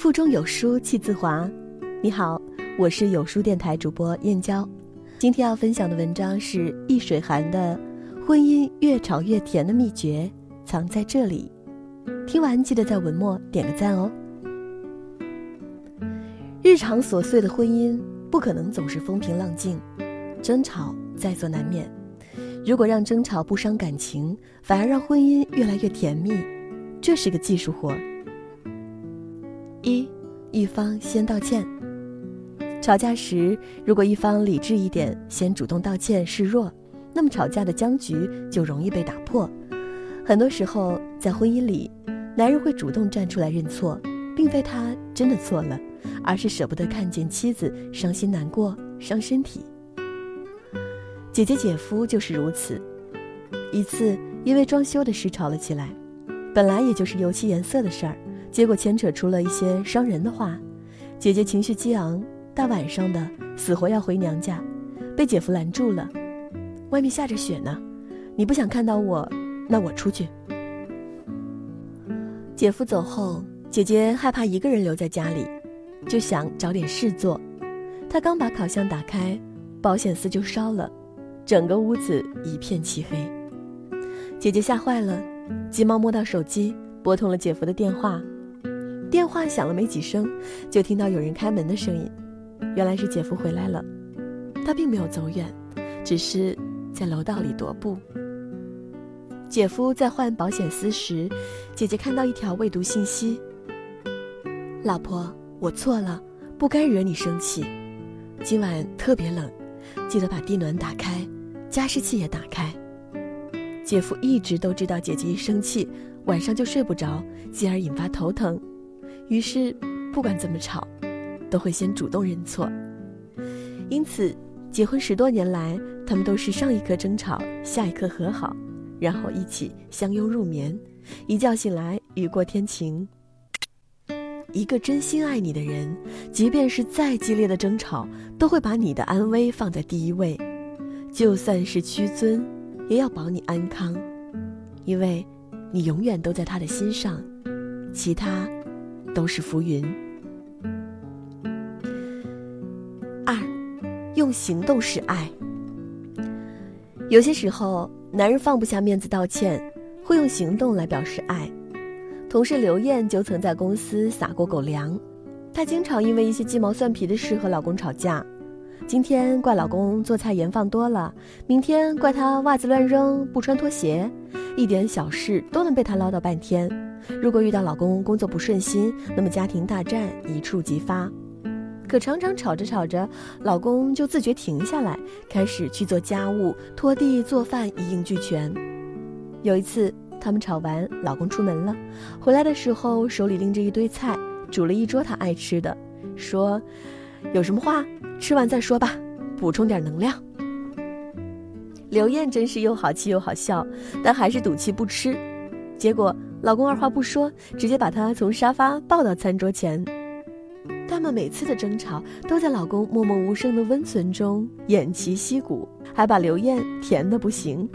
腹中有书气自华。你好，我是有书电台主播燕娇。今天要分享的文章是易水寒的《婚姻越吵越甜的秘诀藏在这里》。听完记得在文末点个赞哦。日常琐碎的婚姻不可能总是风平浪静，争吵在所难免。如果让争吵不伤感情，反而让婚姻越来越甜蜜，这是个技术活。一，一方先道歉。吵架时，如果一方理智一点，先主动道歉示弱，那么吵架的僵局就容易被打破。很多时候，在婚姻里，男人会主动站出来认错，并非他真的错了，而是舍不得看见妻子伤心难过、伤身体。姐姐姐夫就是如此。一次因为装修的事吵了起来，本来也就是油漆颜色的事儿，结果牵扯出了一些伤人的话。姐姐情绪激昂，大晚上的死活要回娘家，被姐夫拦住了。外面下着雪呢，你不想看到我，那我出去。姐夫走后，姐姐害怕一个人留在家里，就想找点事做。她刚把烤箱打开，保险丝就烧了。整个屋子一片漆黑，姐姐吓坏了，急忙摸到手机，拨通了姐夫的电话。电话响了没几声，就听到有人开门的声音，原来是姐夫回来了。他并没有走远，只是在楼道里踱步。姐夫在换保险丝时，姐姐看到一条未读信息：“老婆，我错了，不该惹你生气。今晚特别冷，记得把地暖打开。”加湿器也打开。姐夫一直都知道姐姐一生气，晚上就睡不着，进而引发头疼。于是，不管怎么吵，都会先主动认错。因此，结婚十多年来，他们都是上一刻争吵，下一刻和好，然后一起相拥入眠，一觉醒来雨过天晴。一个真心爱你的人，即便是再激烈的争吵，都会把你的安危放在第一位。就算是屈尊，也要保你安康，因为，你永远都在他的心上，其他，都是浮云。二，用行动示爱。有些时候，男人放不下面子道歉，会用行动来表示爱。同事刘艳就曾在公司撒过狗粮，她经常因为一些鸡毛蒜皮的事和老公吵架。今天怪老公做菜盐放多了，明天怪他袜子乱扔不穿拖鞋，一点小事都能被他唠叨半天。如果遇到老公工作不顺心，那么家庭大战一触即发。可常常吵着吵着，老公就自觉停下来，开始去做家务、拖地、做饭，一应俱全。有一次，他们吵完，老公出门了，回来的时候手里拎着一堆菜，煮了一桌他爱吃的，说。有什么话，吃完再说吧，补充点能量。刘艳真是又好气又好笑，但还是赌气不吃。结果老公二话不说，直接把她从沙发抱到餐桌前。他们每次的争吵都在老公默默无声的温存中偃旗息鼓，还把刘艳甜的不行。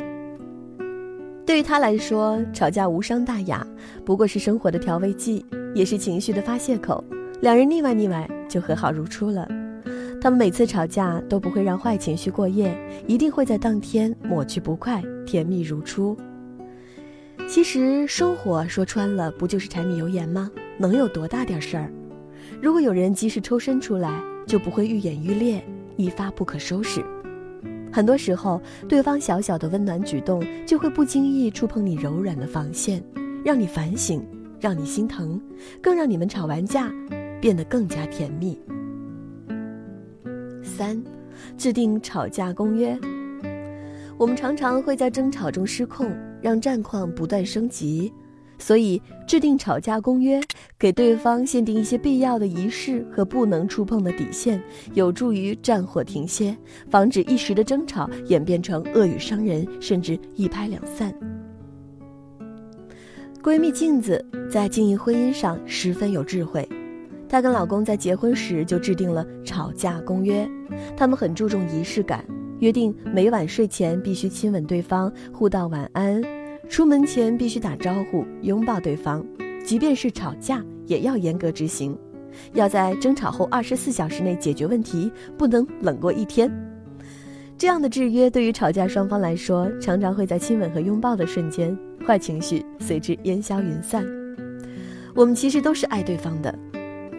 对于他来说，吵架无伤大雅，不过是生活的调味剂，也是情绪的发泄口。两人腻歪腻歪，就和好如初了。他们每次吵架都不会让坏情绪过夜，一定会在当天抹去不快，甜蜜如初。其实生活说穿了，不就是柴米油盐吗？能有多大点事儿？如果有人及时抽身出来，就不会愈演愈烈，一发不可收拾。很多时候，对方小小的温暖举动，就会不经意触碰你柔软的防线，让你反省，让你心疼，更让你们吵完架。变得更加甜蜜。三，制定吵架公约。我们常常会在争吵中失控，让战况不断升级，所以制定吵架公约，给对方限定一些必要的仪式和不能触碰的底线，有助于战火停歇，防止一时的争吵演变成恶语伤人，甚至一拍两散。闺蜜镜子在经营婚姻上十分有智慧。她跟老公在结婚时就制定了吵架公约，他们很注重仪式感，约定每晚睡前必须亲吻对方，互道晚安；出门前必须打招呼，拥抱对方，即便是吵架也要严格执行。要在争吵后二十四小时内解决问题，不能冷过一天。这样的制约对于吵架双方来说，常常会在亲吻和拥抱的瞬间，坏情绪随之烟消云散。我们其实都是爱对方的，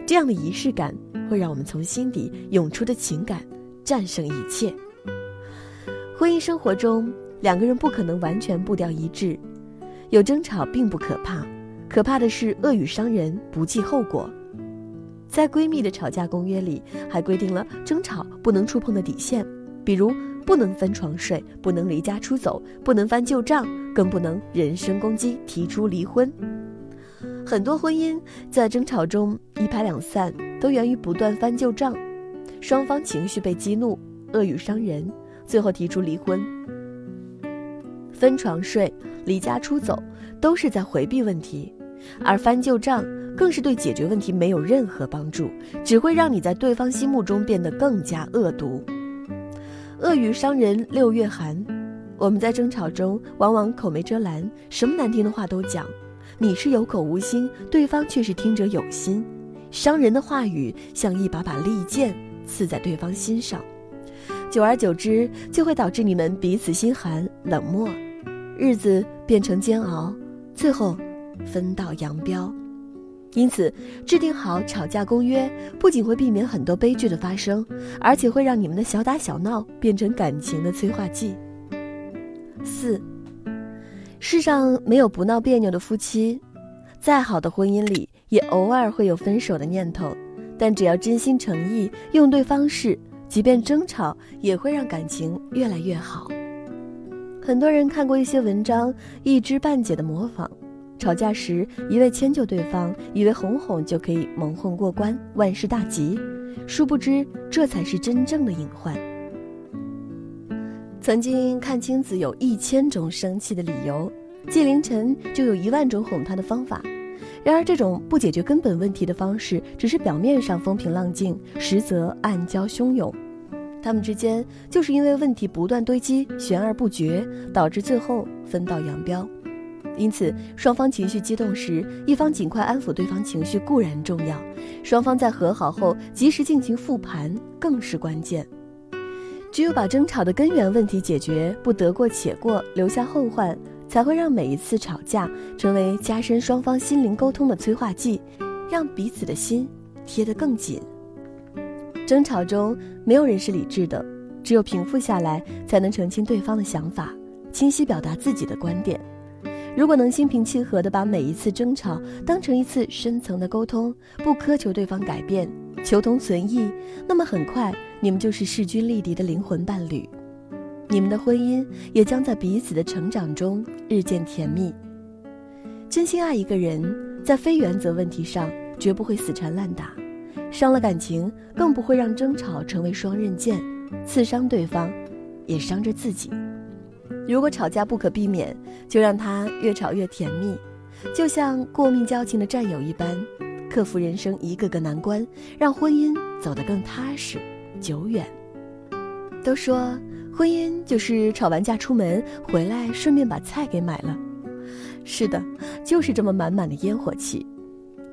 这样的仪式感会让我们从心底涌出的情感战胜一切。婚姻生活中，两个人不可能完全步调一致，有争吵并不可怕，可怕的是恶语伤人，不计后果。在闺蜜的吵架公约里，还规定了争吵不能触碰的底线，比如不能分床睡，不能离家出走，不能翻旧账，更不能人身攻击，提出离婚。很多婚姻在争吵中一拍两散，都源于不断翻旧账，双方情绪被激怒，恶语伤人，最后提出离婚。分床睡、离家出走，都是在回避问题，而翻旧账。更是对解决问题没有任何帮助，只会让你在对方心目中变得更加恶毒。恶语伤人六月寒，我们在争吵中往往口没遮拦，什么难听的话都讲。你是有口无心，对方却是听者有心。伤人的话语像一把把利剑刺在对方心上，久而久之就会导致你们彼此心寒冷漠，日子变成煎熬，最后分道扬镳。因此，制定好吵架公约，不仅会避免很多悲剧的发生，而且会让你们的小打小闹变成感情的催化剂。四，世上没有不闹别扭的夫妻，再好的婚姻里也偶尔会有分手的念头，但只要真心诚意，用对方式，即便争吵也会让感情越来越好。很多人看过一些文章，一知半解的模仿。吵架时，一味迁就对方，以为哄哄就可以蒙混过关，万事大吉。殊不知，这才是真正的隐患。曾经看青子有一千种生气的理由，纪凌尘就有一万种哄她的方法。然而，这种不解决根本问题的方式，只是表面上风平浪静，实则暗礁汹涌。他们之间就是因为问题不断堆积，悬而不决，导致最后分道扬镳。因此，双方情绪激动时，一方尽快安抚对方情绪固然重要，双方在和好后及时进行复盘更是关键。只有把争吵的根源问题解决，不得过且过，留下后患，才会让每一次吵架成为加深双方心灵沟通的催化剂，让彼此的心贴得更紧。争吵中没有人是理智的，只有平复下来，才能澄清对方的想法，清晰表达自己的观点。如果能心平气和地把每一次争吵当成一次深层的沟通，不苛求对方改变，求同存异，那么很快你们就是势均力敌的灵魂伴侣，你们的婚姻也将在彼此的成长中日渐甜蜜。真心爱一个人，在非原则问题上绝不会死缠烂打，伤了感情更不会让争吵成为双刃剑，刺伤对方，也伤着自己。如果吵架不可避免，就让它越吵越甜蜜，就像过命交情的战友一般，克服人生一个个难关，让婚姻走得更踏实、久远。都说婚姻就是吵完架出门回来，顺便把菜给买了。是的，就是这么满满的烟火气，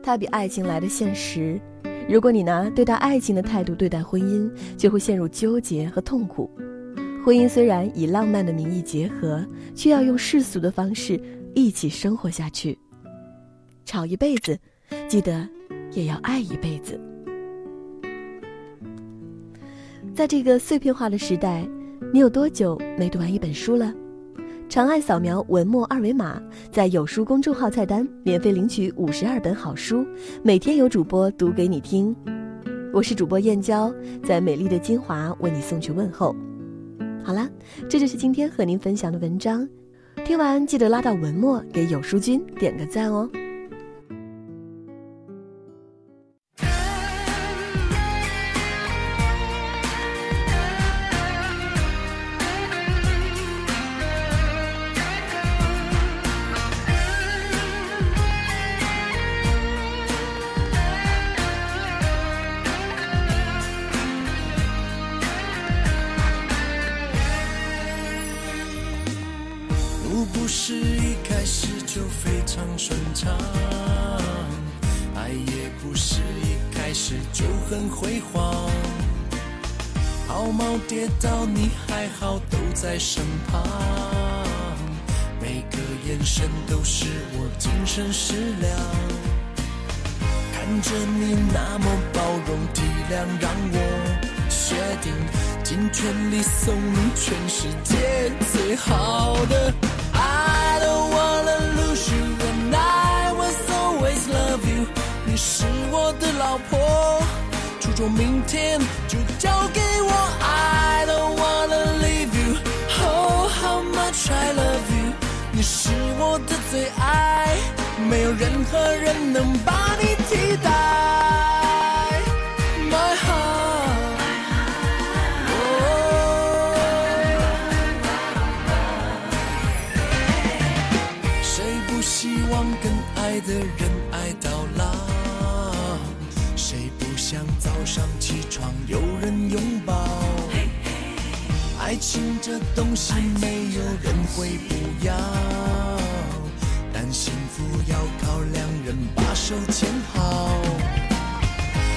它比爱情来的现实。如果你拿对待爱情的态度对待婚姻，就会陷入纠结和痛苦。婚姻虽然以浪漫的名义结合，却要用世俗的方式一起生活下去。吵一辈子，记得也要爱一辈子。在这个碎片化的时代，你有多久没读完一本书了？长按扫描文末二维码，在有书公众号菜单免费领取五十二本好书，每天有主播读给你听。我是主播燕娇，在美丽的金华为你送去问候。好啦，这就是今天和您分享的文章。听完记得拉到文末给有书君点个赞哦。始就很辉煌。抛锚跌倒，你还好，都在身旁。每个眼神都是我精神食粮。看着你那么包容体谅，让我决定尽全力送你全世界最好的。注重明天就交给我。I don't wanna leave you。Oh how much I love you。你是我的最爱，没有任何人能把你替代。My heart。谁不希望跟爱的人爱到老？谁不想早上起床有人拥抱？爱情这东西没有人会不要，但幸福要靠两人把手牵好。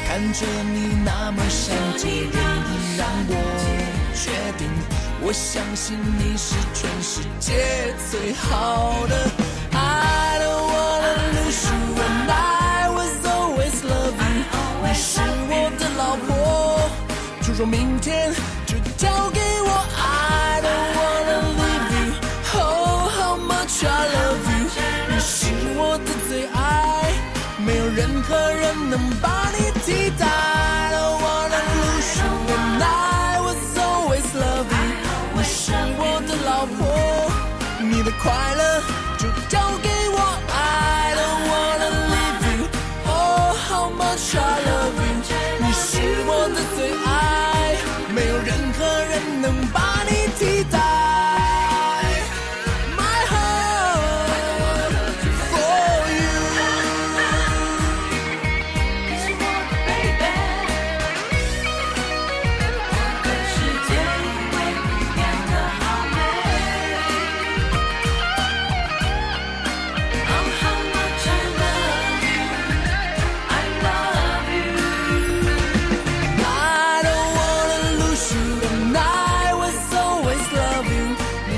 看着你那么善解人意，让我决定，我相信你是全世界最好的。说明天就交给我。I don't wanna leave you。Oh how much I love you。你是我的最爱，没有任何人能把你替代。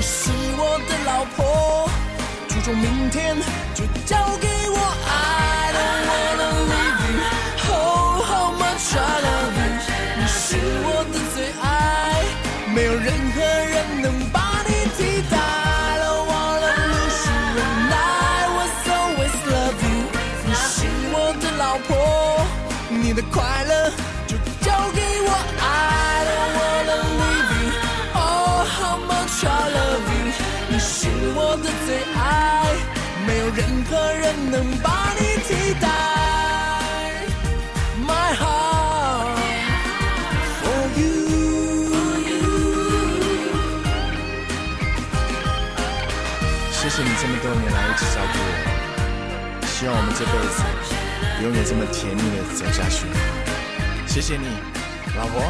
你是我的老婆，注重明天就交给我。I don't wanna leave you。Oh how much I love you。你是我的最爱，没有任何人能把你替代。I don't wanna lose you and I will always love you。你是我的老婆，你的快乐希望我们这辈子永远这么甜蜜的走下去。谢谢你，老婆。